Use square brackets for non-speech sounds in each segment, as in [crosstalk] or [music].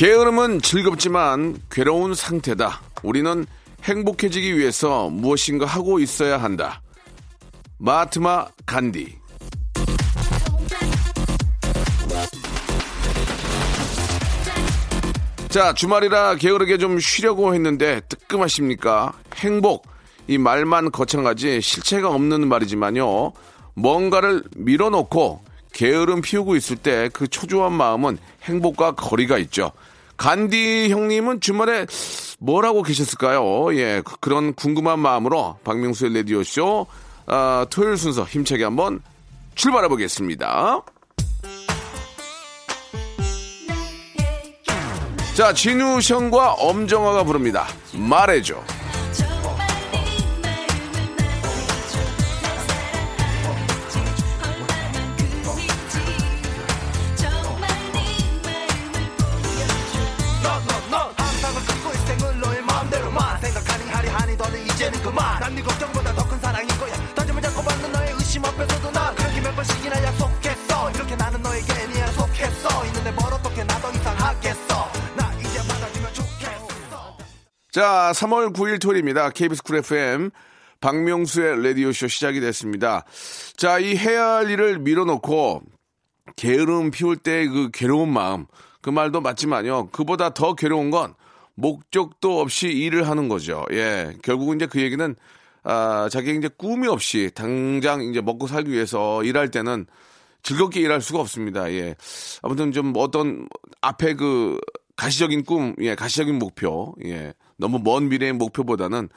게으름은 즐겁지만 괴로운 상태다 우리는 행복해지기 위해서 무엇인가 하고 있어야 한다 마트마 간디 자, 주말이라 게으르게 좀 쉬려고 했는데 뜨끔하십니까? 행복. 이 말만 거창하지 실체가 없는 말이지만요. 뭔가를 밀어놓고 게으름 피우고 있을 때 그 초조한 마음은 행복과 거리가 있죠. 간디 형님은 주말에 뭘 하고 계셨을까요? 예, 그- 그런 궁금한 마음으로 박명수의 라디오쇼 아, 토요일 순서 힘차게 한번 출발해 보겠습니다. 자, 진우션과 엄정화가 부릅니다. 말해줘. 자, 3월 9일 토요일입니다. KBS 쿨 FM 박명수의 라디오쇼 시작이 됐습니다. 자, 이 해야 할 일을 밀어놓고 게으름 피울 때 그 괴로운 마음, 그 말도 맞지만요. 그보다 더 괴로운 건 목적도 없이 일을 하는 거죠. 예. 결국은 이제 그 얘기는, 아, 자기 이제 꿈이 없이 당장 이제 먹고 살기 위해서 일할 때는 즐겁게 일할 수가 없습니다. 예. 아무튼 좀 어떤 앞에 그 가시적인 꿈, 예, 가시적인 목표, 예. 너무 먼 미래의 목표보다는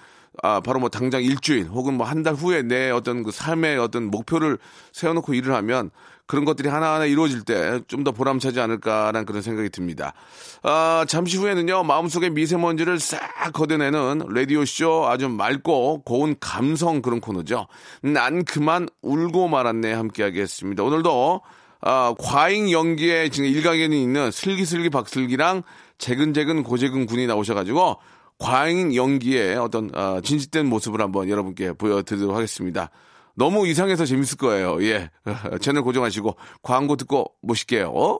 아, 바로 뭐 당장 일주일 혹은 뭐 한 달 후에 내 어떤 그 삶의 어떤 목표를 세워놓고 일을 하면 그런 것들이 하나하나 이루어질 때 좀 더 보람차지 않을까라는 그런 생각이 듭니다. 아, 잠시 후에는요, 마음속의 미세먼지를 싹 걷어내는 라디오쇼 아주 맑고 고운 감성 그런 코너죠. 난 그만 울고 말았네 함께 하겠습니다. 오늘도 아, 과잉 연기에 지금 일각에는 있는 슬기슬기 박슬기랑 재근재근 고재근 군이 나오셔가지고 과잉 연기의 어떤 아, 진실된 모습을 한번 여러분께 보여드리도록 하겠습니다. 너무 이상해서 재밌을 거예요. 예. [laughs] 채널 고정하시고 광고 듣고 모실게요.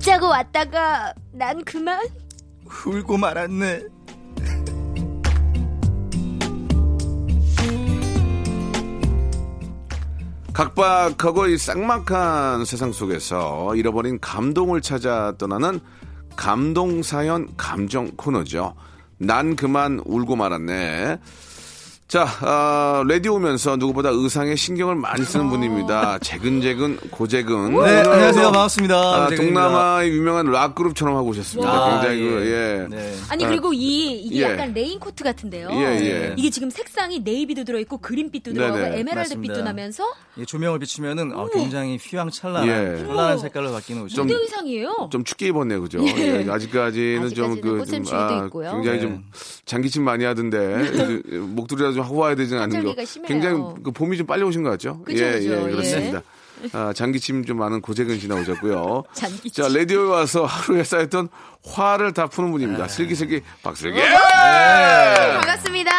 웃자고 왔다가 난 그만 울고 말았네. 각박하고 이 쌍막한 세상 속에서 잃어버린 감동을 찾아 떠나는 감동사연 감정 코너죠. 난 그만 울고 말았네. 자, 아, 라디오면서 누구보다 의상에 신경을 많이 쓰는 분입니다. 재근재근 고재근. 네, 안녕하세요. 반갑습니다. 아. 동남아의 유명한 락 그룹처럼 하고 오셨습니다. 아, 굉장히 그, 예. 예. 네. 아니 아, 그리고 이 이게 예. 약간 레인코트 같은데요. 예, 예. 이게 지금 색상이 navy도 들어 있고 green빛도 네네. 들어가고 에메랄드빛도 맞습니다. 나면서 이 조명을 비추면은 어, 굉장히 휘황찬란한 예. 찬란한 색깔로 바뀌는 옷이 무대 의상이에요. 좀 춥게 입었네요, 그죠? 예. 예, 아직까지는 좀 아직까지는 그, 꽃샘추위도 있고요. 굉장히 네. 좀 잔기침 많이 하던데 그 [laughs] 목도리라도 좀 하고 와야 되지 않은 거. 심해요. 굉장히 그 봄이 좀 빨리 오신 것 같죠? 그죠, 예, 그죠, 예, 예. 그렇습니다. [laughs] 아, 잔기침 좀 많은 고재근 씨 나오셨고요. [laughs] 잔기침. 자, 라디오에 와서 하루에 쌓였던 화를 다 푸는 분입니다. 슬기슬기 박슬기. 네, 반갑습니다.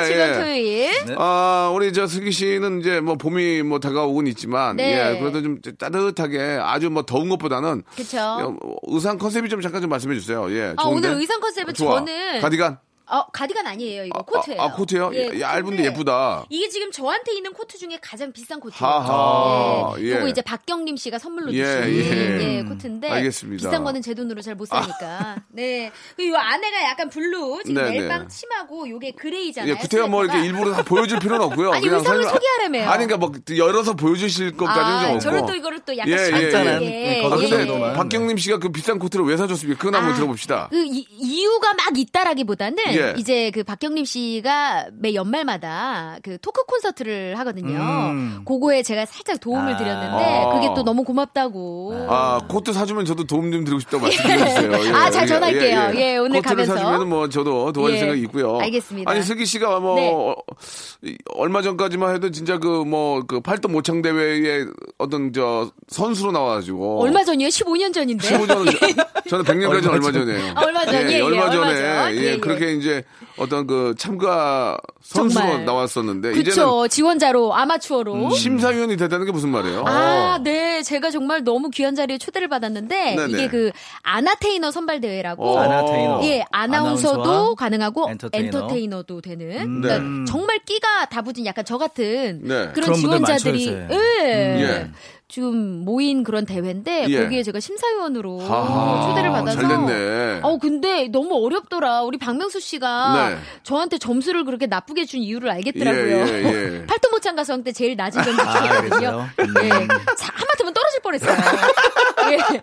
예, 지금 예. 토요일. 아, 우리 저 슬기 씨는 이제 뭐 봄이 뭐 다가오곤 있지만, 네. 예, 그래도 좀 따뜻하게 아주 뭐 더운 것보다는 그쵸. 야, 뭐 의상 컨셉이 좀 잠깐 좀 말씀해 주세요. 예. 아, 좋은데? 오늘 의상 컨셉은 좋아. 저는 가디건. 어, 가디건 아니에요. 이거 아, 코트예요. 아, 아, 코트요? 예, 얇은데 예쁘다. 이게 지금 저한테 있는 코트 중에 가장 비싼 코트예요. 하하, 예. 예. 요거 이제 박경림 씨가 선물로 예, 주신 예. 예, 코트인데 알겠습니다. 비싼 거는 제 돈으로 잘 못 사니까. 네. 그리고 요 안에가 약간 blue 지금 네, 멜빵 네. 치마고 요게 gray잖아요. 예, 구태여 뭐 이렇게. 일부러 다 보여줄 필요는 없고요. 아니, 의상을 설명- 소개하려며요. 아니, 그러니까 뭐 열어서 보여주실 것까지는 좀 아, 없고. 저는 또 이거를 또 약간 예, 예, 간단한 예, 거 아, 정도만. 박경림 씨가 그 비싼 코트를 왜 사줬습니까? 그건 한번 아, 들어봅시다. 그 이, 이유가 막 있다라기보다는 예. 이제 그 박경림 씨가 매 연말마다 그 토크 콘서트를 하거든요. 음. 그거에 제가 살짝 도움을 아. 드렸는데 아. 그게 또 너무 고맙다고. 아, 코트 사주면 저도 도움 좀 드리고 싶다고 말씀드렸어요. 예, 아, 잘 전할게요. 예, 오늘 코트를 가면서. 사주면 뭐 저도 도와줄 예, 생각이 있고요. 알겠습니다. 아니, 슬기 씨가 뭐, 네. 어, 이- 얼마 전까지만 해도 진짜 그 뭐, 그 팔도 모창 대회에 어떤 저 선수로 나와가지고. 얼마 전이요? 15년 전인데. 15년, 저는 100년까지는 [laughs] 얼마 얼마 전이에요. 아, 얼마 전, 예, 예, 얼마 얼마 전에, 전. 예, 예, 예. 그렇게 이제 어떤 그 참가 선수로 정말. 나왔었는데, 이제는 그쵸. 지원자로, 아마추어로. 심사위원이 됐다는 게 무슨 말이에요? 아, 네. 제가 정말 너무 귀한 자리에 초대를 받았는데 네네. 이게 그 아나테이너 선발 대회라고 어. 아나테이너. 예, 아나운서도 아나운서와 가능하고 엔터테이너. 엔터테이너. 도 되는 음. 그러니까 네. 정말 끼가 다부진 약간 저 같은 네. 그런 그런 분들 지원자들이 많죠, 요새. 예. 예. 지금 모인 그런 대회인데 예. 거기에 제가 심사위원으로 하하, 초대를 받아서 잘 됐네. 어 근데 너무 어렵더라. 우리 박명수 씨가 네. 저한테 점수를 그렇게 나쁘게 준 이유를 알겠더라고요. 예, 예, 예. [laughs] 팔도 모창 가수왕 때 제일 낮은 점수 아, 주거든요. 그랬어요? 음. 예. 자, 하마터면 떨어질 뻔했어요. [laughs]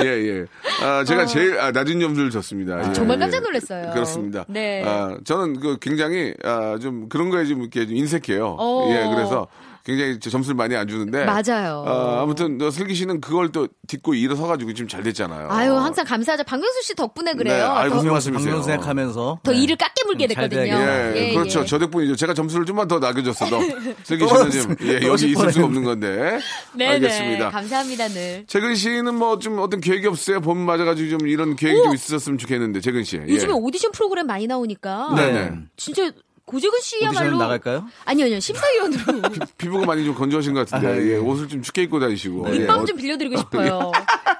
예. 예, 예. 아, 제가 제일 아, 낮은 점수를 줬습니다. 예, 어. 정말 예. 깜짝 놀랐어요. 그렇습니다. 네. 아, 저는 그 굉장히 아, 좀 그런 거에 좀 이렇게 좀 인색해요. 어. 예, 그래서 굉장히 저 점수를 많이 안 주는데. 맞아요. 아, 아무튼 너 슬기 씨는 그걸 또 딛고 일어서가지고 지금 잘 됐잖아요. 아유, 항상 감사하죠. 박명수 씨 덕분에 그래요. 네, 아유, 무슨 말씀이세요? 방송 생각하면서 더 네. 일을 깎게 물게 잘 됐거든요. 돼야겠네요. 예, 예, 그렇죠. 예. 저 덕분이죠. 제가 점수를 좀만 더 낮아줬어도 [laughs] 슬기 씨는 지금 예, 여기 있을 수가. 없는 건데. 네네. 알겠습니다. 감사합니다, 늘. 재근 씨는 뭐 좀 어떤 계획이 없어요? 봄 맞아가지고 좀 이런 계획이 좀 있었으면 좋겠는데, 재근 씨. 예. 요즘에 오디션 프로그램 많이 나오니까. 네네. 진짜 고재근 씨야말로. 나갈까요? 아니요, 아니요. 심사위원으로. [laughs] 피 부가 많이 좀 건조하신 것 같은데, 아, 예. 예, 옷을 좀 춥게 입고 다니시고. 예. 립밤 어, 좀 빌려드리고 싶어요.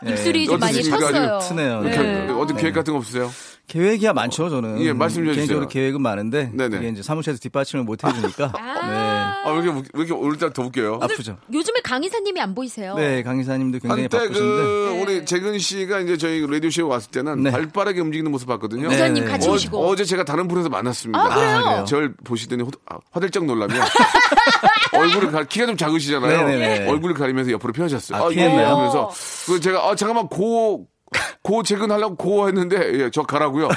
네. 입술이 좀 많이? 쳤어요. 트네요. 어떻게- 네. 어떤 계획 같은 거 없으세요? 계획이야 많죠, 저는. 예, 말씀 좀 해주세요. 개인적으로 계획은 많은데. 네네. 이게 이제 사무실에서 뒷받침을 못 해주니까. 아. 아, 왜 이렇게, 왜 이렇게 오늘따라 더 웃겨요? 네. 아프죠. 요즘에 강 이사님이 안 보이세요? 네, 강 이사님도 굉장히 한때 바쁘신데. 그, 우리 재근 씨가 이제 저희 라디오 쇼에 왔을 때는 네. 발빠르게 움직이는 모습 봤거든요. 이사님 네. 같이 어, 오시고. 어제 제가 다른 프로에서 만났습니다. 아, 그래요? 그래요? 저를 보시더니 호, 아, 화들짝 놀라며 [laughs] 얼굴을 가, 키가 좀 작으시잖아요. 네 네 네. 얼굴을 가리면서 옆으로 피하셨어요. 아, 아, 피했나요? 이거 하면서 그 제가 아 잠깐만 고. 고 재근 하려고 고 했는데 예, 저 가라고요.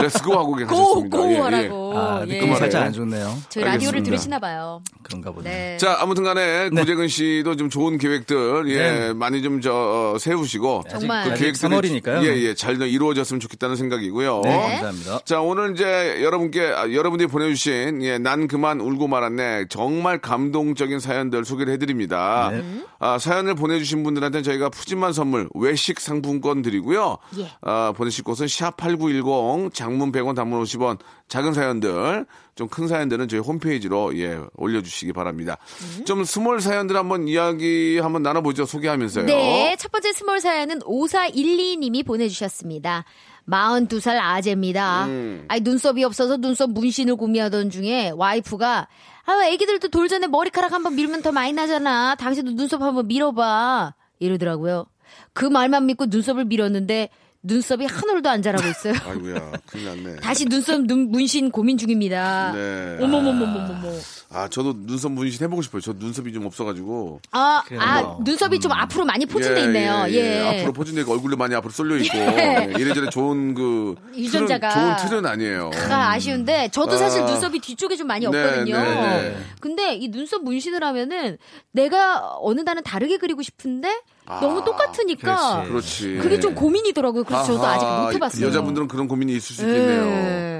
let's go 하고 그냥 어. go. go 예, 예. 하라고. 아, 예. 느낌이 살짝 안 좋네요. 저희 라디오를 알겠습니다. 들으시나 봐요. 그런가 보네. 네. 자, 아무튼 간에 고재근 씨도 좀 좋은 계획들, 예, 네. 많이 좀 저, 어, 세우시고. 정말. 그 계획들이 3월이니까요. 예, 예, 잘 이루어졌으면 좋겠다는 생각이고요. 네, 감사합니다. 자, 오늘 이제 여러분께, 아, 여러분들이 보내 주신, 예, 난 그만 울고 말았네. 정말 감동적인 사연들 소개를 해 드립니다. 네. 아, 사연을 보내 주신 분들한테 저희가 푸짐한 선물, 외식 상품권 드리 고요. 예. 아, 보내실 곳은 샵8910, 장문 100원, 단문 50원, 작은 사연들, 좀 큰 사연들은 저희 홈페이지로, 예, 올려주시기 바랍니다. 음. 좀 small 사연들 한번 이야기 한번 나눠보죠. 소개하면서요. 네, 첫 번째 small 사연은 5412님이 보내주셨습니다. 42살 아재입니다. 음. 아니, 눈썹이 없어서 눈썹 문신을 고민하던 중에 와이프가 아, 애기들도 돌 전에 머리카락 한번 밀면 더 많이 나잖아. 당신도 눈썹 한번 밀어봐. 이러더라고요. 그 말만 믿고 눈썹을 밀었는데 눈썹이 한 올도 안 자라고 있어요. [laughs] 아이고야, 큰일 났네. 다시 눈썹 눈, 문신 고민 중입니다. 네. 어머머머머머머. 아, 저도 눈썹 문신 해보고 싶어요. 저 눈썹이 좀 없어가지고. 아, 그래요. 아, 눈썹이 좀 앞으로 많이 포진돼 있네요. 예. 앞으로 포진되고 얼굴도 많이 앞으로 쏠려 있고. 예. [laughs] 예. 이래저래 좋은 그. 유전자가. 틀은, 좋은 틀은 아니에요. 가 아쉬운데 저도 사실 아. 눈썹이 뒤쪽에 좀 많이 네, 없거든요. 네, 네. 근데 이 눈썹 문신을 하면은 내가 어느 날은 다르게 그리고 싶은데 너무 똑같으니까 그렇지. 그렇지. 그게 좀 고민이더라고요. 그래서 저도 아하, 아직 못 해봤어요. 여자분들은 그런 고민이 있을 수 있겠네요. 예.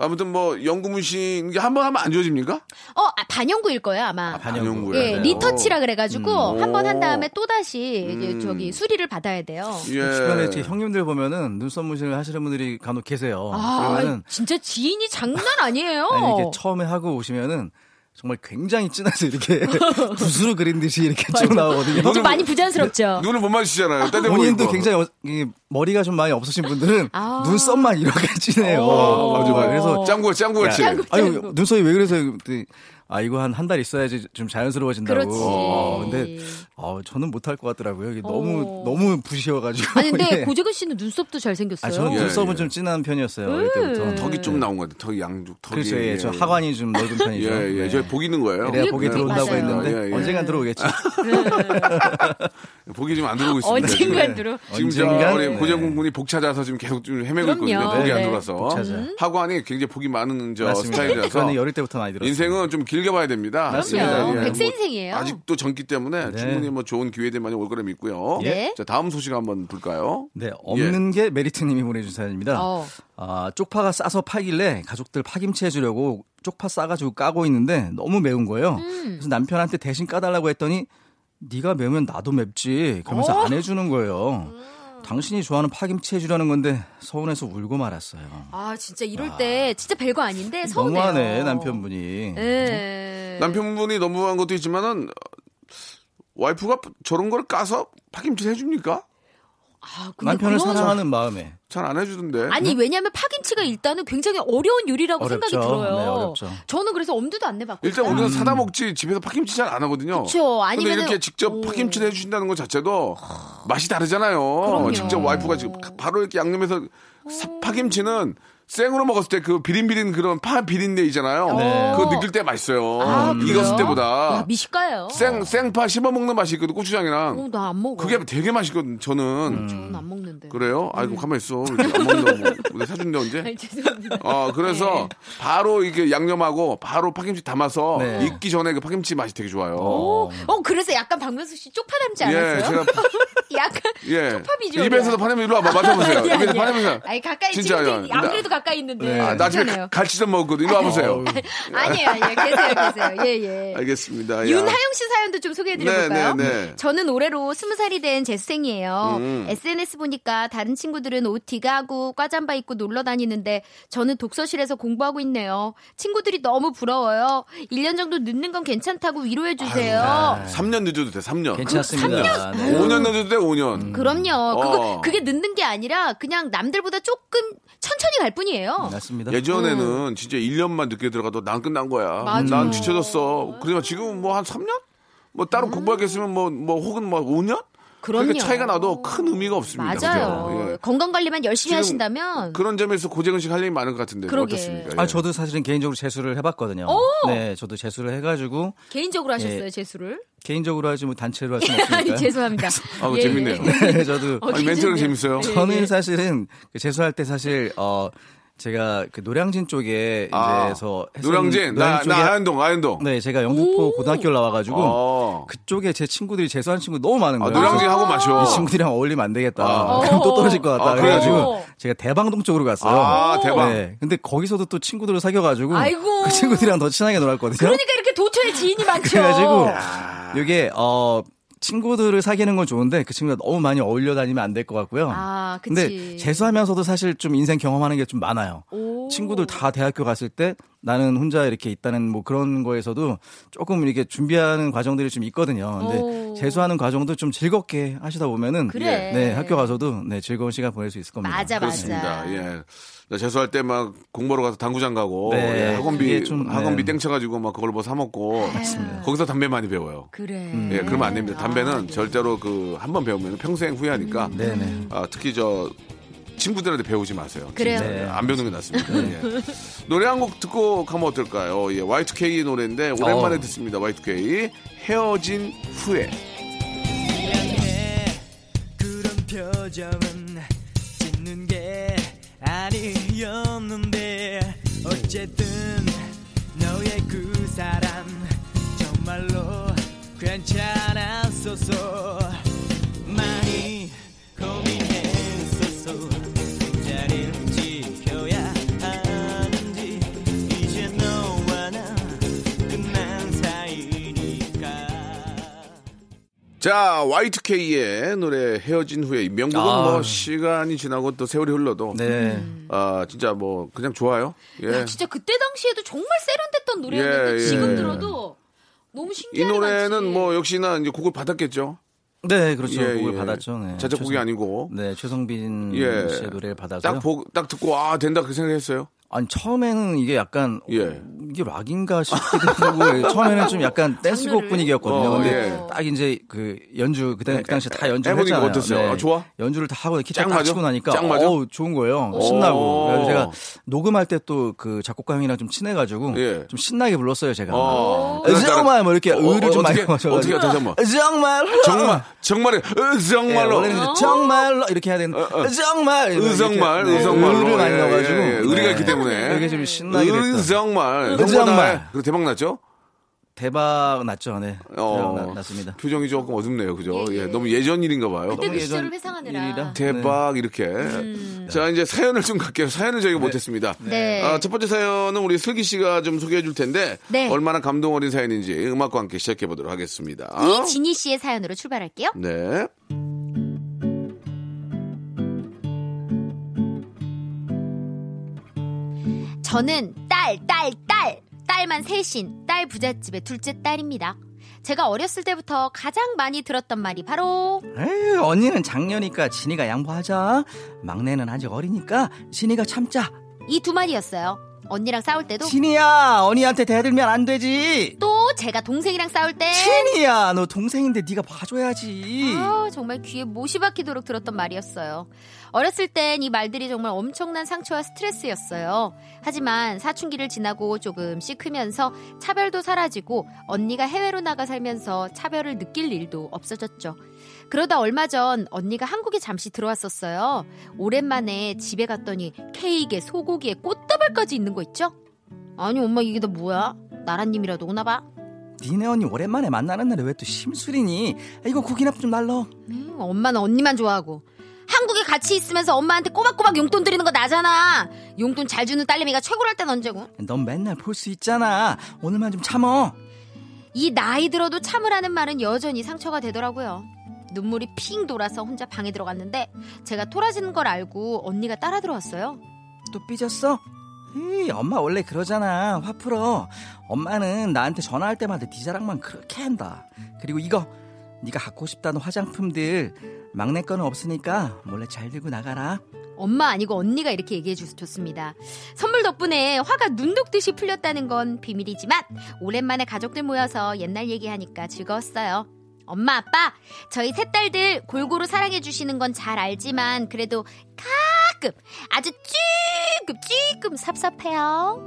아무튼 뭐 연구 문신 이게 한번 하면 안 지워집니까? 어, 아, 반영구일 거예요 아마. 반영구. 반영구예요. 예, 네. 리터치라 그래가지고 음. 한번한 오. 다음에 또 다시 음. 저기 수리를 받아야 돼요. 예. 주변에 제 형님들 보면은 눈썹 문신을 하시는 분들이 간혹 계세요. 아, 그러면은 진짜 지인이 장난 [laughs] 아니에요. 아니, 이게 처음에 하고 오시면은 정말 굉장히 진해서 이렇게 [laughs] 붓으로 그린 듯이 이렇게 쭉 나오거든요. 좀 많이 부자연스럽죠. 눈을 못 마주치잖아요. 딴데 본인도 보이고. 굉장히 어- 이 머리가 좀 많이 없으신 분들은 아. 눈썹만 이렇게 진해요. 어, 맞아, 맞아. 그래서 짱구, 짱구 같이. 야, 아유 눈썹이 왜 그래서 아 이거 한 한 달 있어야지 좀 자연스러워진다고. 그렇지. 어, 근데 어, 저는 못할 것 같더라고요. 이게 너무 어. 너무 부시셔가지고. 아니 근데 이게. [laughs] 고재근 씨는 눈썹도 잘 생겼어요. 아 저는 예, 눈썹은 예. 좀 진한 편이었어요 어릴 때부터. 턱이 좀 나온 것 같아요. 턱이 양쪽, 턱이. 그렇죠. 예, 저 하관이 좀 넓은 편이죠. 예, 예. 네. 저 복이 있는 거예요. 내가 복이 그게 들어온다고 맞아요. 했는데 예, 예. 언젠간 들어오겠죠. [laughs] 복이 지금 안 들어오고 있습니다. 언젠간. 들어. 지금 저 언젠간? 우리 네. 고재군 군이 복 찾아서 지금 계속 좀 헤매고 그럼요. 있거든요. 복이 안 네. 들어와서. 복 찾아. 하관이 굉장히 복이 많은 저 맞습니다. 스타일이라서. 저는 어릴 때부터 많이 들었어요. 인생은 좀 길게 봐야 됩니다. 그럼요. 예, 뭐 인생이에요. 아직도 젊기 때문에 네. 충분히 뭐 좋은 기회들 많이 올 거라 믿고요. 네. 자, 다음 소식 한번 볼까요? 네, 없는 게 메리트님이 보내준 사연입니다. 어. 아, 쪽파가 싸서 팔길래 가족들 파김치 해주려고 쪽파 싸가지고 까고 있는데 너무 매운 거예요. 음. 그래서 남편한테 대신 까달라고 했더니 네가 매우면 나도 맵지. 그러면서 어? 안 해주는 거예요. 음. 당신이 좋아하는 파김치 해주려는 건데 서운해서 울고 말았어요. 아 진짜 이럴 때 진짜 별거 아닌데 서운해요. 너무하네 남편분이. 예. 남편분이 너무한 것도 있지만은 어, 와이프가 저런 걸 까서 파김치를 해줍니까? 아, 근데 남편을 사랑하는 마음에. 잘 안 해주던데. 아니 왜냐하면 파김치가 일단은 굉장히 어려운 요리라고 어렵죠. 생각이 들어요. 네, 어렵죠. 저는 그래서 엄두도 안 내봤고 일단 우리는 사다 먹지 집에서 파김치 잘 안 하거든요. 그쵸. 근데 아니면은- 이렇게 직접 오. 파김치를 해주신다는 것 자체도 맛이 다르잖아요. 그럼요. 직접 와이프가 지금 바로 이렇게 양념해서 사- 파김치는 생으로 먹었을 때 그 비린비린 그런 파 비린내 있잖아요. 네. 그거 느낄 때 맛있어요. 아? 익었을 때보다 야, 미식가예요. 생 생파 씹어 먹는 맛이 있거든 고추장이랑. 어, 나안 먹어. 그게 되게 맛있거든. 저는 저는 안 먹는데. 그래요. 아이고 가만 있어. 이렇게 안 먹는다고 뭐. 사준대 언제? 아니, 죄송합니다. 어, 그래서 바로 이게 양념하고 바로 파김치 담아서 네. 익기 전에 그 파김치 맛이 되게 좋아요. 어, 어, 그래서 약간 박명수 씨 쪽파 닮지 예, 않았어요? 제가 약간 예. 비주얼. 입에서도 파내면 이리 와봐 맞아보세요. 아니, 입에서. 파내면서. 아니 가까이 진짜, 야, 안 그래도 가까이 있는데. 네. 아, 나 집에 괜찮아요. 가- 갈치전 먹었거든. 이리 와보세요. [laughs] 아니에요, 아니에요. 계세요, 계세요. 예, 예. 알겠습니다. 야. 윤하영 씨 사연도 좀 소개해드려볼까요? 네, 네, 네. 저는 올해로 스무 살이 된 재수생이에요. 음. SNS 보니까 다른 친구들은 OT 가고 과잠바 입고 놀러 다니는데 저는 독서실에서 공부하고 있네요. 친구들이 너무 부러워요. 1년 정도 늦는 건 괜찮다고 위로해 주세요. 3년 늦어도 돼, 3년. 괜찮습니다. 네. 5년 늦어도 돼, 5년. 그럼요. 그거, 어. 그게 늦는 게 아니라 그냥 남들보다 조금 천천히 갈 뿐이에요. 맞습니다. 예전에는 진짜 1년만 늦게 들어가도 난 끝난 거야. 맞아. 난 뒤쳐졌어. 그러면 지금 뭐 한 3년? 뭐 따로 공부하겠으면 뭐, 뭐 혹은 뭐 5년? 그럼요. 그러니까 차이가 나도 큰 의미가 없습니다. 맞아요. 그죠? 예. 건강 관리만 열심히 하신다면 그런 점에서 고재근 씨할 일이 많을 것 같은데 그러게. 어떻습니까? 아 예. 저도 사실은 개인적으로 재수를 해봤거든요. 네, 저도 재수를 해가지고 개인적으로 하셨어요, 예. 재수를? 개인적으로 하지 뭐 단체로 할 수는 없으니까. 아니, 죄송합니다. [laughs] 아, 예, 재밌네요. 예. 네, [laughs] 저도 아니, 멘트가 재밌어요. 저는 사실은 그 재수할 때 사실 어 제가 그 노량진 쪽에 아, 이제서 노량진, 나, 쪽에 나 아현동, 아현동. 네, 제가 영등포 고등학교를 나와가지고 어. 그쪽에 제 친구들이 재수하는 친구 너무 많은 아, 거예요. 노량진 하고 마셔. 이 친구들이랑 어울리면 안 되겠다. 아. 그럼 또 떨어질 것 같다. 아, 그래가지고? 제가 대방동 쪽으로 갔어요. 아, 대박. 네. 근데 거기서도 또 친구들을 사귀어가지고 아이고. 그 친구들이랑 더 친하게 놀았거든요. 그러니까 이렇게 도처에 지인이 많죠. 그래가지고 이게 어 친구들을 사귀는 건 좋은데 그 친구가 너무 많이 어울려 다니면 안 될 것 같고요. 아, 그치. 근데 재수하면서도 사실 좀 인생 경험하는 게 좀 많아요. 오. 친구들 다 대학교 갔을 때 나는 혼자 이렇게 있다는 뭐 그런 거에서도 조금 이렇게 준비하는 과정들이 좀 있거든요. 근데 오. 재수하는 과정도 좀 즐겁게 하시다 보면은 그래. 네, 학교 가서도 네, 즐거운 시간 보낼 수 있을 겁니다. 맞아, 그렇습니다. 맞아. 예. 나 재수할 때 막 공부하러 가서 당구장 가고 네. 예, 학원비 좀, 학원비 네. 땡쳐가지고 막 그걸 뭐사 먹고 거기서 담배 많이 배워요. 그래. 예, 그러면 안 됩니다. 담배는 아, 예. 절대로 그 한 번 배우면 평생 후회하니까. 네네. 아, 특히 저 친구들한테 배우지 마세요. 그래요. 네. 안 배우는 게 낫습니다. 예. 노래 한 곡 듣고 가면 어떨까요? 예, Y2K 노래인데 오랜만에 어. 듣습니다. Y2K 헤어진 후에. 아니었는데 어쨌든 너의 그 사람 정말로 괜찮았었어 자, Y2K의 노래 헤어진 후에 이 명곡은 아. 뭐 시간이 지나고 또 세월이 흘러도 네. 아, 진짜 뭐 그냥 좋아요. 예. 야, 진짜 그때 당시에도 정말 세련됐던 노래였는데 예, 지금 예. 들어도 너무 이 신기하게 노래는 많지. 뭐 역시나 이제 곡을 받았겠죠. 네, 그렇죠. 예, 곡을 예. 받았죠. 네. 자작곡이 최성- 아니고. 네, 최성빈 예. 씨의 노래를 받아서. 딱, 보, 딱 듣고, 아, 된다, 그 생각했어요. 아니 처음에는 이게 약간 예. 어, 이게 락인가 싶기도 하고 처음에는 좀 약간 [laughs] 댄스곡? 분위기였거든요. 어, 근데 예. 딱 이제 그 연주 그때 그 당시 다 연주를 해보니까 했잖아요. 어땠어요? 아, 좋아? 연주를 다 하고 기타? 치고 나니까? 어우 좋은 거예요. 오. 신나고. 그래서 제가 녹음할 때 또 그 작곡가 형이랑 좀 친해가지고 예. 좀 신나게 불렀어요 제가. 어. 정말 뭐 이렇게 어, 의를 어, 좀 많이 어떻게, 맞춰가지고. 어떻게 다시 한 번. 정말 정말, 정말에, 예, 정말로. 원래는 이제 정말로 이렇게 해야 되는데 어. 정말 네, 의정말로. 의를 많이 예, 넣어가지고 예, 예. 의리가 네. 있기 때문에. 이게 좀 신나게 됐다. 의정말. 의정말. 그 대박 났죠? 대박 났죠, 네. 어. 대박 나- 났습니다. 표정이 조금 어둡네요. 그죠? 예, 예, 예. 너무 예전 일인가 봐요. 그때 그 시절을 회상하느라. 대박, 이렇게. 자, 이제 사연을 좀 갈게요. 사연을 저희가 못했습니다. 네. 아, 첫 번째 사연은 우리 슬기 씨가 좀 소개해 줄 텐데 네. 얼마나 감동 어린 사연인지 음악과 함께 시작해 보도록 하겠습니다. 이진희 씨의 사연으로 출발할게요. 네. 저는 딸, 딸, 딸, 딸만 셋인 딸 부잣집의 둘째 딸입니다. 제가 어렸을 때부터 가장 많이 들었던 말이 바로 에이, 언니는 작년이니까 진이가 양보하자. 막내는 아직 어리니까 진이가 참자. 이 두 마디였어요. 언니랑 싸울 때도 진이야, 언니한테 대들면 안 되지. 또 제가 동생이랑 싸울 때 진이야, 너 동생인데 네가 봐줘야지. 아, 정말 귀에 못이 박히도록 들었던 말이었어요. 어렸을 땐 이 말들이 정말 엄청난 상처와 스트레스였어요. 하지만 사춘기를 지나고 조금씩 크면서 차별도 사라지고 언니가 해외로 나가 살면서 차별을 느낄 일도 없어졌죠. 그러다 얼마 전 언니가 한국에 잠시 들어왔었어요. 오랜만에 집에 갔더니 케이크에 소고기에 꽃다발까지 있는 거 있죠? 아니 엄마 이게 다 뭐야? 나라님이라도 오나 봐. 니네 언니 오랜만에 만나는 날에 왜 또 심술이니? 이거 고기나 좀 날러. 음, 엄마는 언니만 좋아하고 한국에 같이 있으면서 엄마한테 꼬박꼬박 용돈 드리는 거 나잖아 용돈 잘 주는 딸내미가 최고랄 땐 언제고 넌 맨날 볼 수 있잖아. 오늘만 좀 참어. 이 나이 들어도 참으라는 말은 여전히 상처가 되더라고요 눈물이 핑 돌아서 혼자 방에 들어갔는데 제가 토라지는 걸 알고 언니가 따라 들어왔어요 또 삐졌어? 에이, 엄마 원래 그러잖아. 화 풀어. 엄마는 나한테 전화할 때마다 네 자랑만 그렇게 한다. 그리고 이거 네가 갖고 싶다는 화장품들 막내 거는 없으니까 몰래 잘 들고 나가라. 엄마 아니고 언니가 이렇게 얘기해 주셨습니다. 선물 덕분에 화가 눈 녹듯이 풀렸다는 건 비밀이지만 오랜만에 가족들 모여서 옛날 얘기하니까 즐거웠어요. 엄마 아빠 저희 세 딸들 골고루 사랑해 주시는 건 잘 알지만 그래도 가끔 아주 쭈끔 쭈끔 섭섭해요.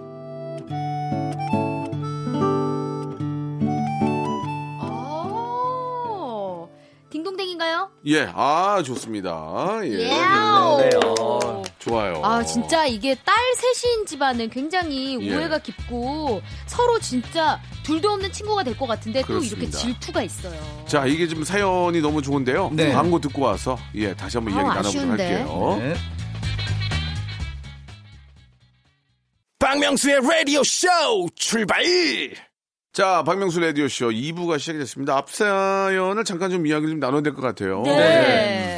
어, 딩동댕인가요? 예, 아, 좋습니다. 예. 예아오. 좋아요. 아 진짜 이게 딸 셋인 집안은 굉장히 예. 우애가 깊고 서로 진짜 둘도 없는 친구가 될 것 같은데 또 이렇게 그렇습니다. 질투가 있어요. 자, 이게 지금 사연이 너무 좋은데요. 네. 광고 듣고 와서 예, 다시 한번 아, 이야기 나눠보도록 아쉬운데. 할게요. 네. 박명수의 라디오 쇼 출발! 자, 박명수 라디오쇼 2부가 시작이 됐습니다. 앞 사연을 잠깐 좀 이야기를 좀 나눠야 될 것 같아요. 네.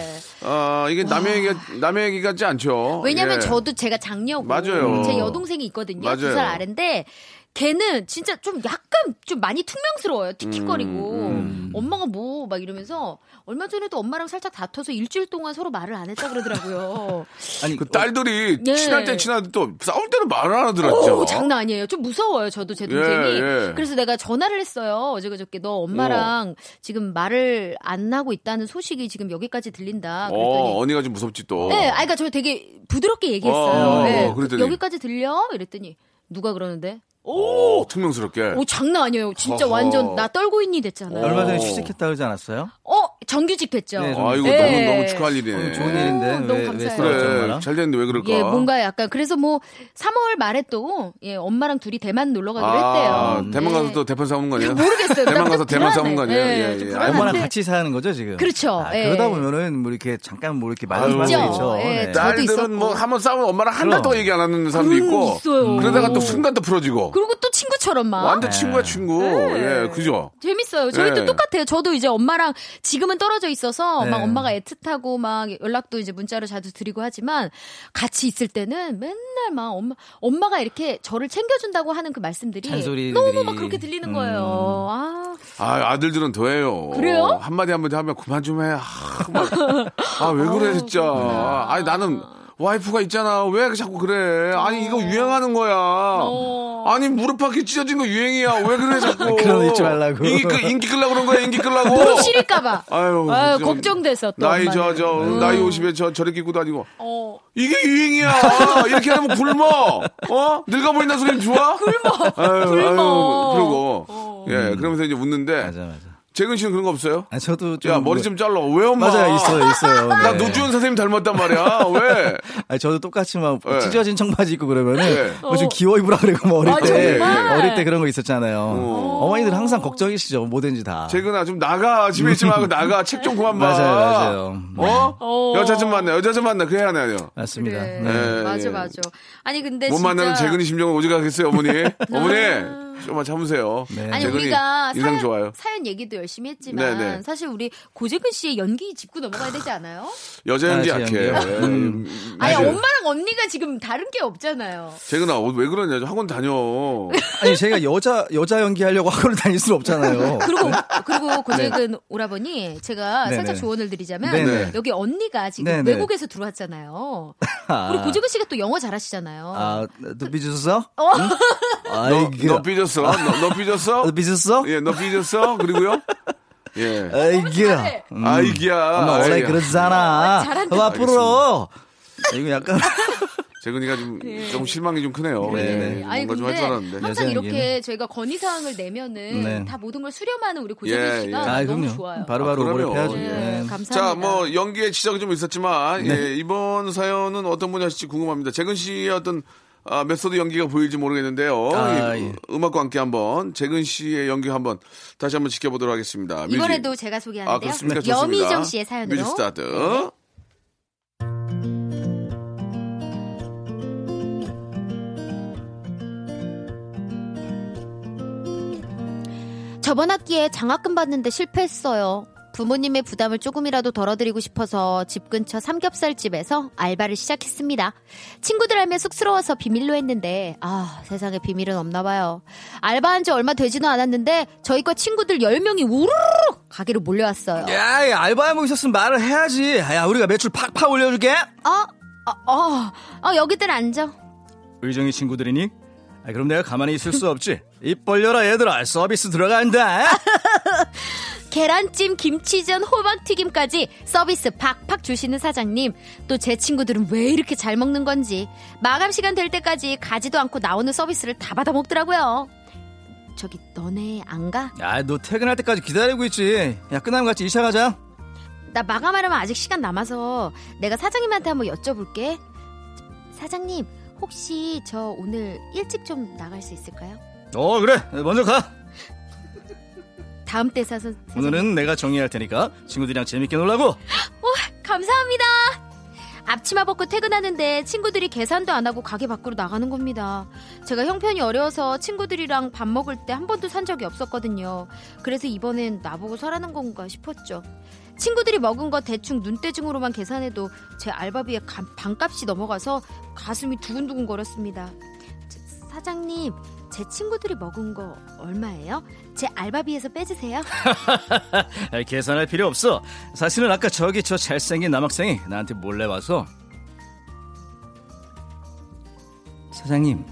아, 이게 남의 얘기, 남의 얘기 같지 않죠. 왜냐면 예. 저도 제가 장녀고 맞아요. 제 여동생이 있거든요. 맞아요. 두살 아래인데 걔는 진짜 좀 약간 좀 많이 퉁명스러워요. 틱틱거리고 음, 엄마가 뭐 막 이러면서 얼마 전에도 엄마랑 살짝 다퉈서 일주일 동안 서로 말을 안 했다 그러더라고요. [laughs] 아니 그 딸들이 네. 친할 땐 친하도 또 싸울 때는 말을 안 하더라고요. 오, 장난 아니에요. 좀 무서워요. 저도 제 동생이. 예, 예. 그래서 내가 전화를 했어요. 어제 그저께 너 엄마랑 지금 말을 안 하고 있다는 소식이 지금 여기까지 들린다. 그랬더니 어, 언니가 좀 무섭지 또. 네, 아, 그러니까 저 되게 부드럽게 얘기했어요. 어, 네, 그랬더니. 여기까지 들려? 이랬더니 누가 그러는데? 오, 퉁명스럽게. 오 장난 아니에요. 진짜 어허. 완전 나 떨고 있니 됐잖아요. 얼마 전에 어. 취직했다 그러지 않았어요? 어 정규직 됐죠. 네, 좀- 아이고, 네. 너무, 너무 축하할 일이네. 어, 좋은 일인데 오, 너무 왜, 왜 감사해요. 그래? 잘 됐는데 왜 그럴까? 예, 뭔가 약간 그래서 뭐 3월 말에 또 예, 엄마랑 둘이 대만 놀러 가기로 아, 했대요. 대만 가서 네. 또 대판 싸우는 거 아니에요? 모르겠어요. [laughs] 대만 나 가서 대만 불안해. 싸우는 거 아니에요? 예, 예, 좀 예. 불안한데. 엄마랑 같이 사는 거죠 지금? 그렇죠. 아, 예. 그러다 보면은 뭐 이렇게 잠깐 뭐 이렇게. 말할 수 있죠. 예, 네. 딸들은. 뭐 한번 싸우면 엄마랑 한 달. 동안 얘기 안 하는 사람도 음, 있고. 있어요. 그러다가 또 순간 또 풀어지고. 그리고 또 친구처럼 막 완전 네. 친구야 친구. 네. 예, 그죠? 재밌어요. 저희도 예. 똑같아요. 저도 이제 엄마랑 지금은 떨어져 있어서 네. 막 엄마가 애틋하고 막 연락도 이제 문자로 자주 드리고 하지만 같이 있을 때는 맨날 막 엄마 엄마가 이렇게 저를 챙겨준다고 하는 그 말씀들이 잔소리들이. 너무 막 그렇게 들리는 음. 거예요. 아 아, 아들들은 더해요. 그래요? 한마디 한마디 하면 그만 좀 해. 아, 막. 아, 왜 그래, 진짜. 아니, 나는 와이프가 있잖아. 왜 자꾸 그래. 아니, 이거 유행하는 거야. 어. 아니, 무릎 밖에 찢어진 거 유행이야. 왜 그래, 자꾸. [laughs] 그런 거 잊지 말라고. 인기, 끌- 인기 끌라고 그런 거야, 인기 끌라고. 무릎 시릴까봐. 아유, 아유, 저- 걱정돼서 또 나이, 저, 엄마는. 저, 음. 나이 50에 저, 저렇게 입고 다니고. 어. 이게 유행이야. 이렇게 하면 굶어. 어? 늙어버린다 소리는 좋아? 굶어. 아유, 굶어. 아유, 그러고. 어. 예, 그러면서 이제 웃는데. 맞아 맞아. 재근 씨는 그런 거 없어요? 아, 저도 좀 야, 머리 뭐- 좀 잘라. 왜 엄마? 맞아요 있어요 있어요. [laughs] 나 네. 노주현 선생님 닮았단 말이야. 왜? [laughs] 아니, 저도 똑같이 막 네. 찢어진 청바지 입고 그러면은 네. 뭐좀 귀여워 입으라 그러고 뭐 어릴 아, 때 정말? 어릴 때 그런 거 있었잖아요. 어. 어머니들 항상 걱정이시죠 뭐든지 다. 재근아, 좀 나가. 집에 있지 말고 나가. 책 좀 그만 봐. 맞아요, 맞아요. 어? 어. 여자 좀 만나. 여자 좀 만나. 그래야 하나요? 맞습니다. 그래. 네. 네. 맞아 맞아. 아니 근데 못 진짜 만나는 재근이 심정을 오직 하겠어요, 어머니? [laughs] 어머니, 좀만 참으세요. 네. 아니 우리가 인상 사연, 좋아요. 사연 얘기도 열심히 했지만 네네. 사실 우리 고재근 씨의 연기 짚고 넘어가야 되지 않아요? 여자 연기 아, 제 약해. 연기요? 음. 아니 맞아요. 엄마랑 언니가 지금 다른 게 없잖아요. 재근아, 어, 왜 그러냐. 학원 다녀. 아니 제가 여자 여자 연기하려고 학원을 다닐 수는 없잖아요. 그리고 그리고 고재근 오라버니 제가 네네. 살짝 조언을 드리자면 네네. 여기 언니가 지금 네네. 외국에서 들어왔잖아요. [laughs] 아. 그리고 고재근 씨가 또 영어 잘하시잖아요. 아, 너 삐졌어? 어. 너, 아이고. 너 삐졌어? 너, 너 [laughs] 삐졌어? 너 삐졌어? 예, 너 삐졌어? 그리고요? 예. 잘해. 음. 아이기야. 엄마 원래 아이기야. 그러잖아. 어. 너 앞으로. 이거 약간. [laughs] 재근이가 좀, 좀 실망이 좀 크네요. 네, 예, 네. 아니 뭔가 좀할 근데 줄 알았는데. 항상 이렇게 연기는. 저희가 건의 사항을 내면은 네. 다 모든 걸 수렴하는 우리 고재근 예, 씨가 예. 아, 너무 그럼요. 좋아요. 바로바로 아, 오래 그럼요. 해야죠. 네, 네. 감사합니다. 자, 뭐 연기의 지적이 좀 있었지만 예, 이번 사연은 어떤 분이 하실지 궁금합니다. 재근 씨의 어떤 아, 메소드 연기가 보일지 모르겠는데요. 아, 이, 예. 음악과 함께 한번 재근 씨의 연기 한번 다시 한번 지켜보도록 하겠습니다. music. 이번에도 제가 아, 소개하는데요. 그렇습니까? 좋습니다. 여미정 씨의 사연으로. music start. 네. 저번 학기에 장학금 받는데 실패했어요. 부모님의 부담을 조금이라도 덜어드리고 싶어서 집 근처 삼겹살집에서 알바를 시작했습니다. 친구들 알면 쑥스러워서 비밀로 했는데 아 세상에 비밀은 없나 봐요. 알바한 지 얼마 되지도 않았는데 저희과 친구들 10명이 우르르 가게로 몰려왔어요. 야, 이 알바하고 있었으면 말을 해야지. 야, 우리가 매출 팍팍 올려줄게. 어? 어, 어, 어 여기들 앉아. 의정이 친구들이니? 아, 그럼 내가 가만히 있을 수 없지. 입 벌려라, 얘들아. 서비스 들어간다. [laughs] 계란찜, 김치전, 호박튀김까지 서비스 팍팍 주시는 사장님. 또 제 친구들은 왜 이렇게 잘 먹는 건지. 마감 시간 될 때까지 가지도 않고 나오는 서비스를 다 받아 먹더라고요. 저기 너네 안 가? 야, 너 퇴근할 때까지 기다리고 있지. 야, 끝나면 같이 2차 가자. 나 마감하려면 아직 시간 남아서 내가 사장님한테 한번 여쭤볼게. 사장님, 혹시 저 오늘 일찍 좀 나갈 수 있을까요? 어, 그래. 먼저 가. 다음 때 사선 오늘은 내가 정리할 테니까 친구들이랑 재밌게 놀라고. 감사합니다. 앞치마 벗고 퇴근하는데 친구들이 계산도 안 하고 가게 밖으로 나가는 겁니다. 제가 형편이 어려워서 친구들이랑 밥 먹을 때 한 번도 산 적이 없었거든요. 그래서 이번엔 나보고 서라는 건가 싶었죠. 친구들이 먹은 거 대충 눈대중으로만 계산해도 제 알바비의 가- 반값이 넘어가서 가슴이 두근두근 거렸습니다. 저, 사장님, 제 친구들이 먹은 거 얼마예요? 제 알바비에서 빼주세요. 아, [laughs] 계산할 필요 없어. 사실은 아까 저기 저 잘생긴 남학생이 나한테 몰래 와서 사장님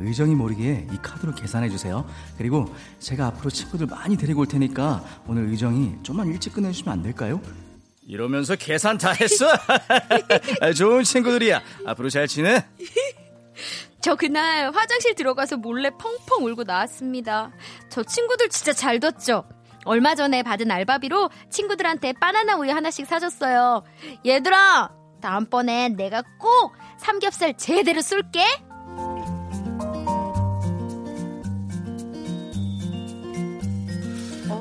의정이 모르게 이 카드로 계산해 주세요. 그리고 제가 앞으로 친구들 많이 데리고 올 테니까 오늘 의정이 좀만 일찍 끝내주시면 안 될까요? 이러면서 계산 다 했어. [laughs] 아, 좋은 친구들이야. 앞으로 잘 지내. 저 그날 화장실 들어가서 몰래 펑펑 울고 나왔습니다. 저 친구들 진짜 잘 뒀죠? 얼마 전에 받은 알바비로 친구들한테 바나나 우유 하나씩 사줬어요. 얘들아, 다음번엔 내가 꼭 삼겹살 제대로 쏠게.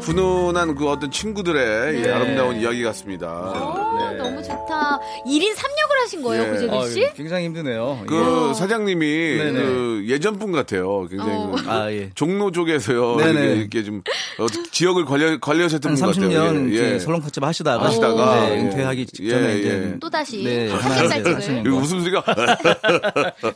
훈훈한 그 어떤 친구들의 이 네. 아름다운 이야기 같습니다. 어, 너무 좋다. 1인 3역을 하신 거예요, 예. 고재근 씨? 아, 굉장히 힘드네요. 그 사장님이 네네. 그 예전 분 같아요. 굉장히 어. 그 아, 예. 종로 쪽에서 네네. 이렇게, 이렇게 좀 어, 지역을 관리 관리하셨던 한분 같아요. 30년 예, 예. 설렁탕집 하시다가, 하시다가, 네, 예. 은퇴하기 직전에 예, 이제 예. 또다시 네. 이거 웃음소리가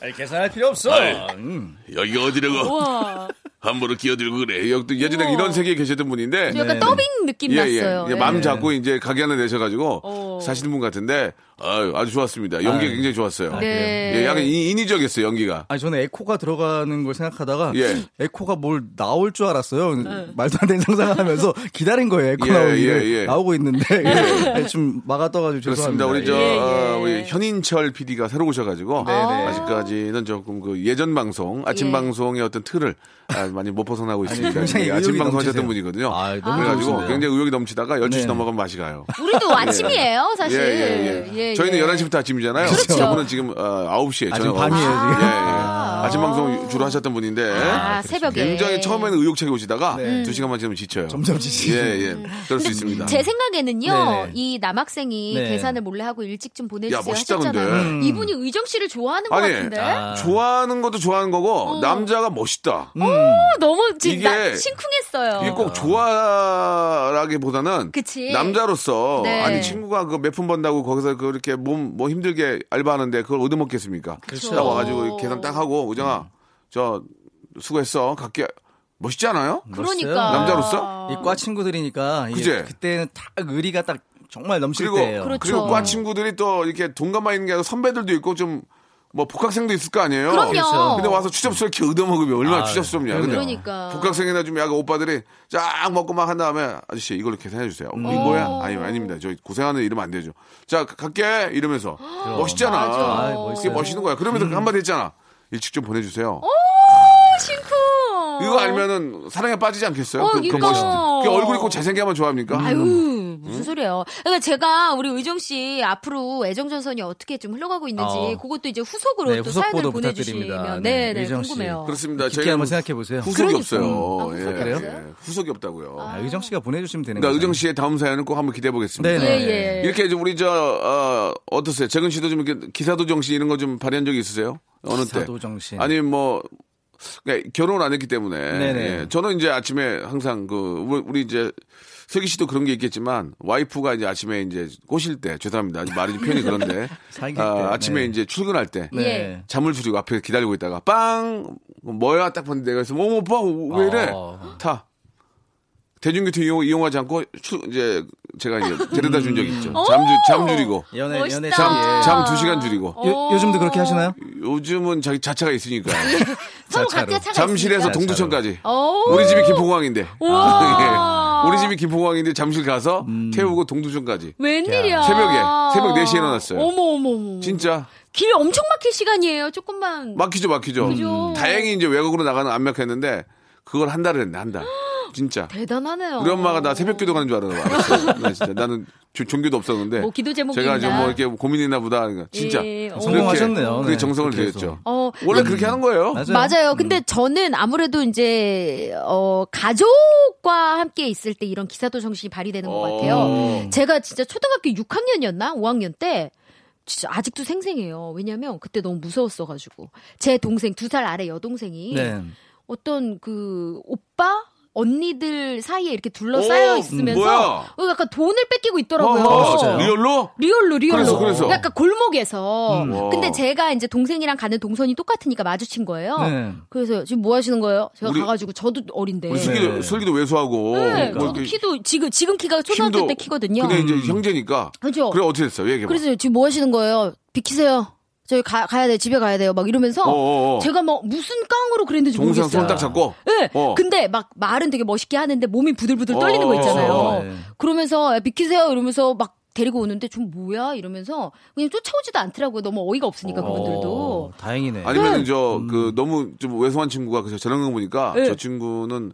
아니, 계산할 필요 없어. 음. 여기 어디라고 우와. 함부로 끼어들고 그래. 여기 또 예전에 우와. 이런 세계에 계셨던 분인데 좀 약간 네. 더빙 느낌 예, 났어요. 예. 예. 마음 잡고 이제 가게 하나 내셔가지고 어. 사시는 분 같은데 아유, 아주 좋았습니다. 연기가 아유. 굉장히 좋았어요. 네. 예, 약간 인- 인위적이었어요 연기가. 아니 저는 에코가 들어가는 걸 생각하다가 예. 에코가 뭘 나올 줄 알았어요. 말도 안 되는 상상을 하면서 [laughs] 기다린 거예요. 에코 예, 나오기를 예, 예. 나오고 있는데 [laughs] 좀 막아 떠가지고 그렇습니다. 죄송합니다. 우리 저 예, 예. 어, 우리 현인철 PD가 새로 오셔가지고 네, 네. 아직까지는 조금 그 예전 방송 아침 예. 방송의 어떤 틀을 아, 많이 못 벗어나고 있습니다. 굉장히 예, 아침 의욕이 방송 하셨던 넘치세요. 분이거든요. 아, 너무 그래가지고. 굉장히 의욕이 넘치다가 12시 네. 넘어가면 맛이 가요. 우리도 아침이에요, 사실. 예, 예, 예. 저희는 예. 11시부터 아침이잖아요. 그렇죠. 저분은 지금 어, 9시에 아, 저녁 밤이에요, 9시. 지금. 예, 예. 아. 아침 방송 주로 하셨던 분인데 아, 새벽에. 굉장히 처음에는 의욕차게 오시다가 네. 두 시간만 지나면 지쳐요. 점점 지치죠. 예, 예. 그럴 수 있습니다. 제 생각에는요, 네네. 이 남학생이 네. 계산을 몰래 하고 일찍 좀 보내주세요 야, 멋있다, 하셨잖아요. 근데. 음. 이분이 의정 씨를 좋아하는 것 아니, 같은데. 아. 좋아하는 것도 좋아하는 거고 남자가 멋있다. 음. 어, 너무 나 심쿵했어요. 이게 꼭 좋아라기보다는 그치. 남자로서 네. 아니 친구가 그 몇 푼 번다고 거기서 그렇게 몸 뭐 힘들게 알바하는데 그걸 얻어먹겠습니까? 그렇죠. 딱 와가지고 계산 딱 하고 우정아 저 수고했어 갈게 멋있지 않아요? 그러니까. 남자로서? 이 과 친구들이니까 이게 그제? 그때는 딱 의리가 딱 정말 넘칠 그리고 때예요. 그렇죠. 그리고 과 친구들이 또 이렇게 동감만 있는 게 아니라 선배들도 있고 좀 뭐 복학생도 있을 거 아니에요. 그럼요. 그렇죠. 근데 와서 추접스럽게 얻어먹으면 얼마나 아, 추접스럽냐. 근데 그러니까. 복학생이나 좀 약간 오빠들이 쫙 먹고 막 한 다음에 아저씨 이걸로 계산해 주세요. 어, 이거 뭐야? 아니 아닙니다. 저 고생하는 이러면 안 되죠. 자 가- 갈게 이러면서 멋있잖아. 아, 그게. 멋있는 거야. 그러면서 한마디 했잖아. 일찍 좀 보내주세요. 심쿵. 이거 알면은 사랑에 빠지지 않겠어요? 어, 그, 그 그러니까. 멋있. 그 얼굴 있고 잘생겨만 좋아합니까? 아유, 무슨 소리예요. 그러니까 제가 우리 의정 씨 앞으로 애정전선이 어떻게 좀 흘러가고 있는지 어. 그것도 이제 후속으로 네, 또 후속 사연을 보내주시면. 네, 네, 네. 궁금해요. 그렇습니다. 저희는 한번 생각해 보세요. 후속이 그러니까. 없어요. 아, 후속이 예? 예. 후속이 없다고요. 아, 의정 씨가 보내주시면 되는 그러니까 거죠. 의정 씨의 다음 사연은 꼭 한번 기대해 보겠습니다. 네네. 예, 예. 이렇게 좀 우리 저 어, 어떠세요? 재근 씨도 좀 이렇게 기사도 정신 이런 거 좀 발휘한 적이 있으세요? 어느 때? 기사도 정신. 아니면 뭐 그러니까 결혼을 안 했기 때문에 네네. 예. 저는 이제 아침에 항상 그 우리- 이제 슬기 씨도 그런 게 있겠지만 와이프가 이제 아침에 이제 꼬실 때 죄송합니다 말이 표현이 그런데 [laughs] 아, 아침에 네. 이제 출근할 때 네. 예. 잠을 줄이고 앞에 기다리고 있다가 빵 뭐야 딱 봤는데 내가 있으면 어머 오빠 왜 이래 어. 타 대중교통 이용, 이용 하지 않고 출, 이제 제가 이제 [laughs] 데려다 준 적이 있죠 잠, 줄- 잠 줄이고 연애. 연애 잠- 사이에. 잠두 시간 줄이고 요, 요즘도 그렇게 하시나요? 요즘은 자기 자차가 있으니까 [laughs] 서로 자차로. 각자 차가 잠실에서 있으니까. 동두천까지 오. 우리 집이 김포공항인데 우와. [laughs] 예. 우리 집이 김포공항인데 잠실 가서 태우고 동두천까지 웬일이야. 새벽에, 새벽 4시에 일어났어요. 어머 어머 어머. 진짜 길 엄청 막힐 시간이에요. 조금만. 막히죠 막히죠 그죠. 다행히 이제 외곽으로 나가는 안 막혔는데 그걸 한 달을 했네 한 달 [gasps] 진짜 대단하네요. 우리 엄마가 나 새벽 기도 가는 줄 알았어. 나 [laughs] 진짜 나는 조- 종교도 없었는데. 뭐 기도 제목이 제가 좀? 뭐 이렇게 고민이나 보다. 그러니까 진짜. 예, 어. 성공하셨네요. 그렇게 네, 정성을 들였죠. 어, 원래 그렇게 하는 거예요. 맞아요. 맞아요. 근데 저는 아무래도 이제 어 가족과 함께 있을 때 이런 기사도 정신이 발휘되는 것 같아요. 어. 제가 진짜 초등학교 6학년이었나 5학년 때 진짜 아직도 생생해요. 왜냐면 그때 너무 무서웠어가지고 제 동생 두 살 아래 여동생이 네. 어떤 그 오빠 언니들 사이에 이렇게 둘러싸여 오, 있으면서 뭐야? 어, 약간 돈을 뺏기고 있더라고요. 어, 진짜요? real로? real로 real로. 그래서, 그래서? 약간 골목에서. 음. 근데 와. 제가 이제 동생이랑 가는 동선이 똑같으니까 마주친 거예요. 네. 그래서 지금 뭐 하시는 거예요? 제가 우리- 가가지고 저도 어린데. 우리 슬기도, 네. 슬기도 왜소하고. 네, 뭐 저도 키도 지금 지금 키가 초등학교 힘도- 때 키거든요. 근데 이제 형제니까. 그죠? 그래 어떻게 됐어? 얘기해 봐. 그래서 지금 뭐 하시는 거예요? 비키세요. 저희 가, 가야 돼 집에 가야 돼요. 막 이러면서 어어어. 제가 뭐 무슨 깡으로 그랬는지 모르겠어요. 손딱 잡고. 네. 어. 근데 막 말은 되게 멋있게 하는데 몸이 부들부들 떨리는 거 어, 있잖아요. 어, 네. 그러면서 야, 비키세요 이러면서 막 데리고 오는데 좀 뭐야 이러면서 그냥 쫓아오지도 않더라고요. 너무 어이가 없으니까 그분들도. 어, 다행이네. 아니면 저그 너무 좀 외소한 친구가 그래서 저런 거 보니까 네. 저 친구는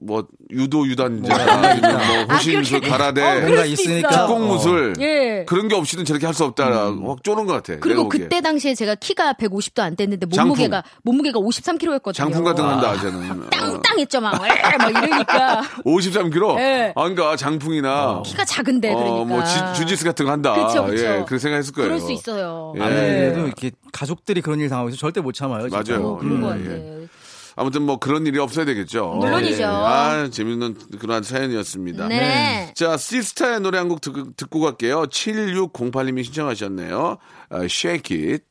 뭐 유도 유단자 아니면 뭐 호신술 그렇게- 가라데 어, 뭔가 수 있으니까. 있어요. 특공무술 예. 그런 게 없이는 저렇게 할 수 없다. 확 쪼는 것 같아. 그리고. 그때 당시에 제가 키가 150도 안 됐는데 장풍. 몸무게가 몸무게가 53kg였거든요. 장풍 같은 거 한다 쟤는. 어. 땅땅했죠 막, 에, 막 이러니까 [laughs] 53kg? 예. 아, 그러니까 장풍이나 키가 작은데 그러니까. 어, 뭐 지, 주짓수 같은 거 한다. 그쵸, 그쵸. 예, 그렇게 생각했을 거예요. 그럴 수 있어요. 예. 아무래도 이렇게 가족들이 그런 일 당하고 있어 절대 못 참아요. 진짜. 맞아요. 어, 그런 것 예, 같아. 예. 아무튼 뭐 그런 일이 없어야 되겠죠. 물론이죠. 예. 아, 재밌는 그런 사연이었습니다. 네. 자, 시스타의 노래 한 곡 듣고, 갈게요. 7608님이 신청하셨네요. 아, Shake It.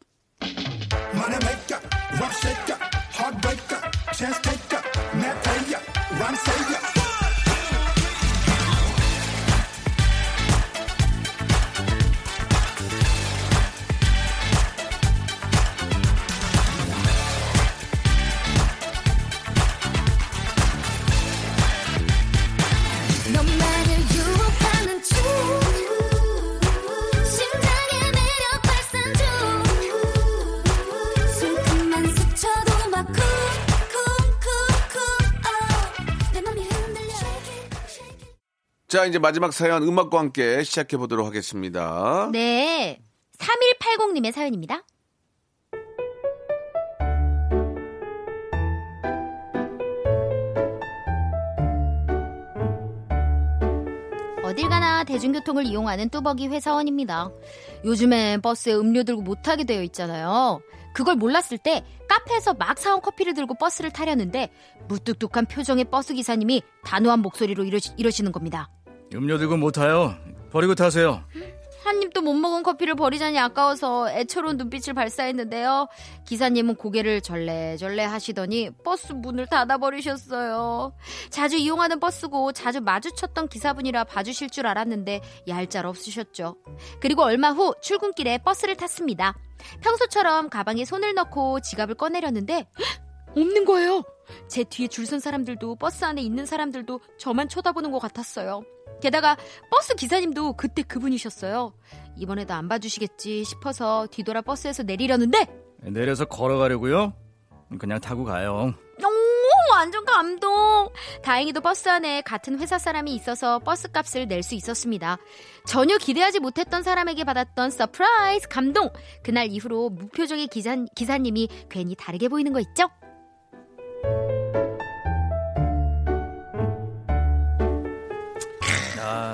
자, 이제 마지막 사연 음악과 함께 시작해 보도록 하겠습니다. 네. 3180님의 사연입니다. 어딜 가나 대중교통을 이용하는 뚜벅이 회사원입니다. 요즘엔 버스에 음료 들고 못 타게 되어 있잖아요. 그걸 몰랐을 때 카페에서 막 사온 커피를 들고 버스를 타려는데 무뚝뚝한 표정의 버스 기사님이 단호한 목소리로 이러시, 이러시는 겁니다. 음료 들고 못 타요. 버리고 타세요. 한 입도 못 먹은 커피를 버리자니 아까워서 애처로운 눈빛을 발사했는데요. 기사님은 고개를 절레절레 하시더니 버스 문을 닫아버리셨어요. 자주 이용하는 버스고 자주 마주쳤던 기사분이라 봐주실 줄 알았는데 얄짤 없으셨죠. 그리고 얼마 후 출근길에 버스를 탔습니다. 평소처럼 가방에 손을 넣고 지갑을 꺼내려는데 헉! [gasps] 없는 거예요. 제 뒤에 줄 선 사람들도 버스 안에 있는 사람들도 저만 쳐다보는 것 같았어요. 게다가 버스 기사님도 그때 그분이셨어요. 이번에도 안 봐주시겠지 싶어서 뒤돌아 버스에서 내리려는데 내려서 걸어가려고요? 그냥 타고 가요. 오 완전 감동. 다행히도 버스 안에 같은 회사 사람이 있어서 버스 값을 낼 수 있었습니다. 전혀 기대하지 못했던 사람에게 받았던 surprise 감동. 그날 이후로 무표정의 기사, 기사님이 괜히 다르게 보이는 거 있죠?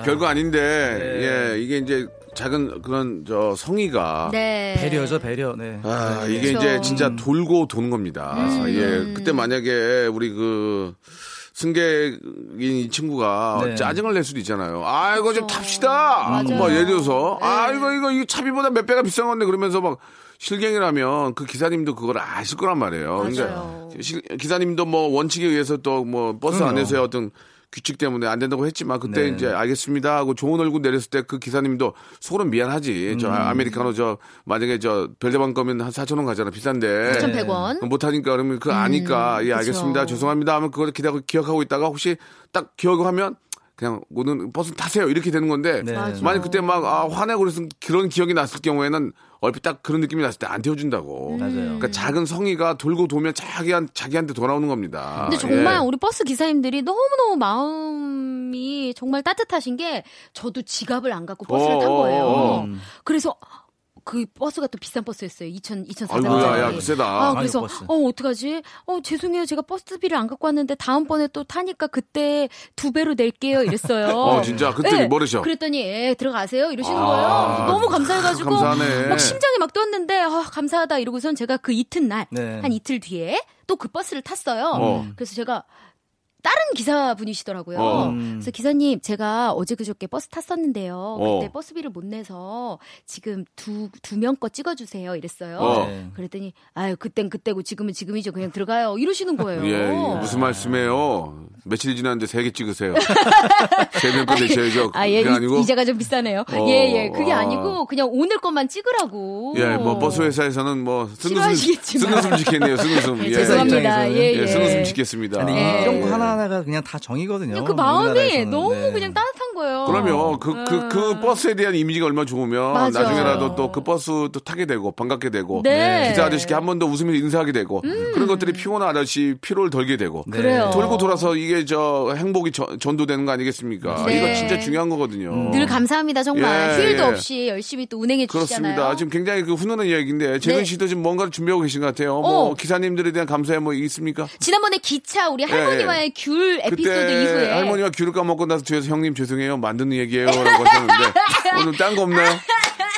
별거 아닌데, 네. 예, 이게 이제 작은 그런 저 성의가. 네. 배려죠, 배려. 네. 아, 네. 이게 그쵸. 이제 진짜 돌고 도는 겁니다. 음. 예, 그때 만약에 우리 그 승객인 이 친구가 네. 짜증을 낼 수도 있잖아요. 아, 이거 좀 그쵸. 탑시다. 맞아요. 뭐 예를 들어서 아, 네. 이거 이거 이 차비보다 몇 배가 비싼 건데 그러면서 막 실갱이라면 그 기사님도 그걸 아실 거란 말이에요. 그러니까 맞아요. 실- 기사님도 뭐 원칙에 의해서 또 뭐 버스 그럼요. 안에서의 어떤 규칙 때문에 안 된다고 했지만 그때 네. 이제 알겠습니다 하고 좋은 얼굴 내렸을 때 그 기사님도 속으로 미안하지. 저 음. 아메리카노 저 만약에 저 별다방 거면 한 4천 원 가잖아 비싼데. 4,100원. 못하니까 그러면 그거 아니까 예 그쵸. 알겠습니다 죄송합니다 하면 그걸 기다고 기억하고 있다가 혹시 딱 기억을 하면 그냥 오늘 버스 타세요 이렇게 되는 건데 네. 맞아. 만약 그때 막 아, 화내고 그래서 그런 기억이 났을 경우에는 얼핏 딱 그런 느낌이 났을 때 안 태워준다고. 맞아요. 그러니까 작은 성의가 돌고 돌면 자기한 자기한테 돌아오는 겁니다. 근데 정말 예. 우리 버스 기사님들이 너무 너무 마음이 정말 따뜻하신 게 저도 지갑을 안 갖고 버스를 탄 어, 거예요. 어, 어. 그래서 그 버스가 또 비싼 버스였어요. 2천 2천 아이고야, 야, 400원짜리. 세다. 아, 그래서 버스. 어 어떡하지? 어 죄송해요. 제가 버스비를 안 갖고 왔는데 다음번에 또 타니까 그때 두 배로 낼게요. 이랬어요. [laughs] 어, 진짜? 그때 네. 뭐라셔? 그랬더니 예, 들어가세요. 이러시는 아, 거예요. 너무 감사해 가지고 감사하네. 막 심장이 막 뛰었는데 아, 감사하다 이러고선 제가 그 이튿날 네. 한 이틀 뒤에 또 그 버스를 탔어요. 어. 그래서 제가 다른 기사분이시더라고요. 어. 그래서 기사님 제가 어제 그저께 버스 탔었는데요. 어. 그때 버스비를 못 내서 지금 두 두 명 거 찍어주세요. 이랬어요. 어. 네. 그랬더니 아유 그땐 그때고 지금은 지금이죠. 그냥 들어가요. 이러시는 거예요. 예, 예. 무슨 말씀이에요? 며칠이 지났는데 세 개 찍으세요. [laughs] 세명 거 내셔야죠. 아, 예, 아니고. 이자가 좀 비싸네요. 어, 예, 예. 그게 아. 아니고, 그냥 오늘 것만 찍으라고. 예, 뭐 버스 회사에서는 뭐 쓴웃음 싫어하시겠지만. 쓴웃음 짓겠네요. 쓴웃음. 네, 예. 죄송합니다. 입장에서는. 예, 예, 예. 쓴웃음 짓겠습니다. 근데 네. 이런 거 하나 하나하나가 그냥 다 정이거든요. 그 마음이 우리나라에서는. 너무 네. 그냥 따뜻한 거예요. 그러면 그, 그, 그 버스에 대한 이미지가 얼마나 좋으면 맞아. 나중에라도 또 그 버스 또 타게 되고 반갑게 되고 네. 음. 기사 아저씨께 한 번 더 웃으면서 인사하게 되고 그런 것들이 피곤한 아저씨 피로를 덜게 되고 네. 그래요. 돌고 돌아서 이게 저 행복이 저- 전도되는 거 아니겠습니까? 네. 이거 진짜 중요한 거거든요. 늘 감사합니다 정말 예, 휴일도 예. 없이 열심히 또 운행해 주시잖아요. 그렇습니다. 지금 굉장히 그 훈훈한 이야기인데 재근 네. 씨도 지금 뭔가를 준비하고 계신 것 같아요. 뭐 어. 기사님들에 대한 감사의 뭐 있습니까? 지난번에 기차 우리 할머니와의 귤 에피소드 예, 그때 이후에 할머니가 귤을 까먹고 나서 뒤에서 형님 죄송해요 만드는 얘기예요라고 하셨는데 [laughs] 오늘 딴 거 없나요?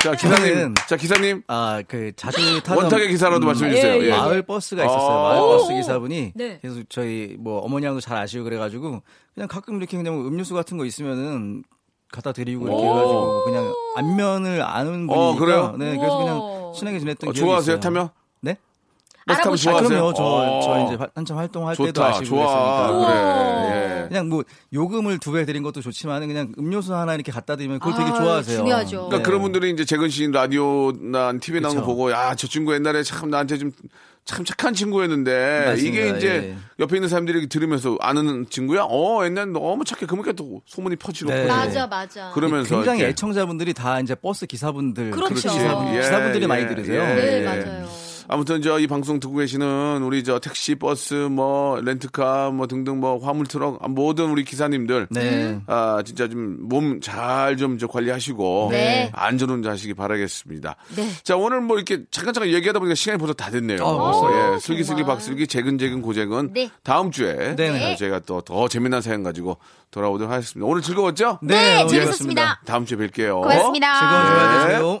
자 기사님, 자 기사님 아, 그 자주 타던 원탁의 기사라도 말씀해 주세요. 예, 예. 예. 마을 버스가 있었어요. 아. 마을 버스 오. 기사분이 네. 그래서 저희 뭐 어머니랑도 잘 아시고 그래가지고 그냥 가끔 이렇게 그냥 뭐 음료수 같은 거 있으면은 갖다 드리고 이렇게 해가지고 그냥 안면을 아는 분이니까 어, 그래요? 네, 그래서. 그냥 친하게 지냈던 어, 기억이 좋아하세요 있어요. 타면? 네? 아, 좋아하세요? 그럼요. 저, 어. 저 이제 화- 한참 활동할 때도 좋다, 아시고 좋아. 그랬으니까. 그래. 예. 그냥 뭐 요금을 두 배 드린 것도 좋지만 그냥 음료수 하나 이렇게 갖다 드리면 그걸 되게 아, 좋아하세요. 중요하죠. 그러니까 네. 그런 분들이 이제 재근 씨 라디오나 TV 나오는 거. 보고 야 저 친구 옛날에 참 나한테 좀참 착한 친구였는데 맞습니다. 이게 이제 예. 옆에 있는 사람들이 들으면서 아는 친구야? 어 옛날 너무 착해 그러니까 또 소문이 퍼지고 네. 퍼지고. 맞아 맞아. 그러면서 굉장히 이렇게 애청자분들이 다 이제 버스 기사분들, 그렇죠. 기사분, 예, 기사분들이 예, 많이 들으세요. 예, 네 예. 맞아요. 아무튼 저 이 방송 듣고 계시는 우리 저 택시, 버스, 뭐 렌트카, 뭐 등등 뭐 화물 트럭 아, 모든 우리 기사님들 네. 아 진짜 좀 몸잘좀 관리하시고 네. 안전 운전하시기 바라겠습니다. 네. 자 오늘 뭐 이렇게 잠깐 잠깐 얘기하다 보니까 시간이 벌써 다 됐네요. 아, 벌써요? 예, 슬기슬기. 박슬기 재근재근 고재근 네. 다음 주에 네네. 어, 저희가 또 더 재미난 사연 가지고 돌아오도록 하겠습니다. 오늘 즐거웠죠? 네, 너무 재밌었습니다. 다음 주에 뵐게요. 고맙습니다. 즐거운 주말 되세요.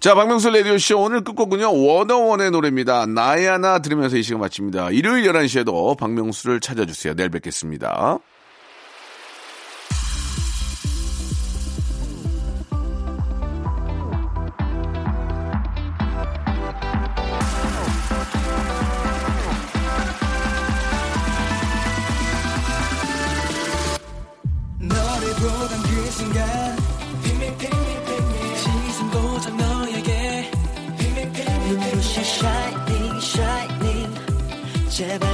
자, 박명수 라디오쇼 오늘 끝곡은요, 워너원의 노래입니다. 나의 하나 들으면서 이 시간 마칩니다. 일요일 11시에도 박명수를 찾아주세요. 내일 뵙겠습니다. 너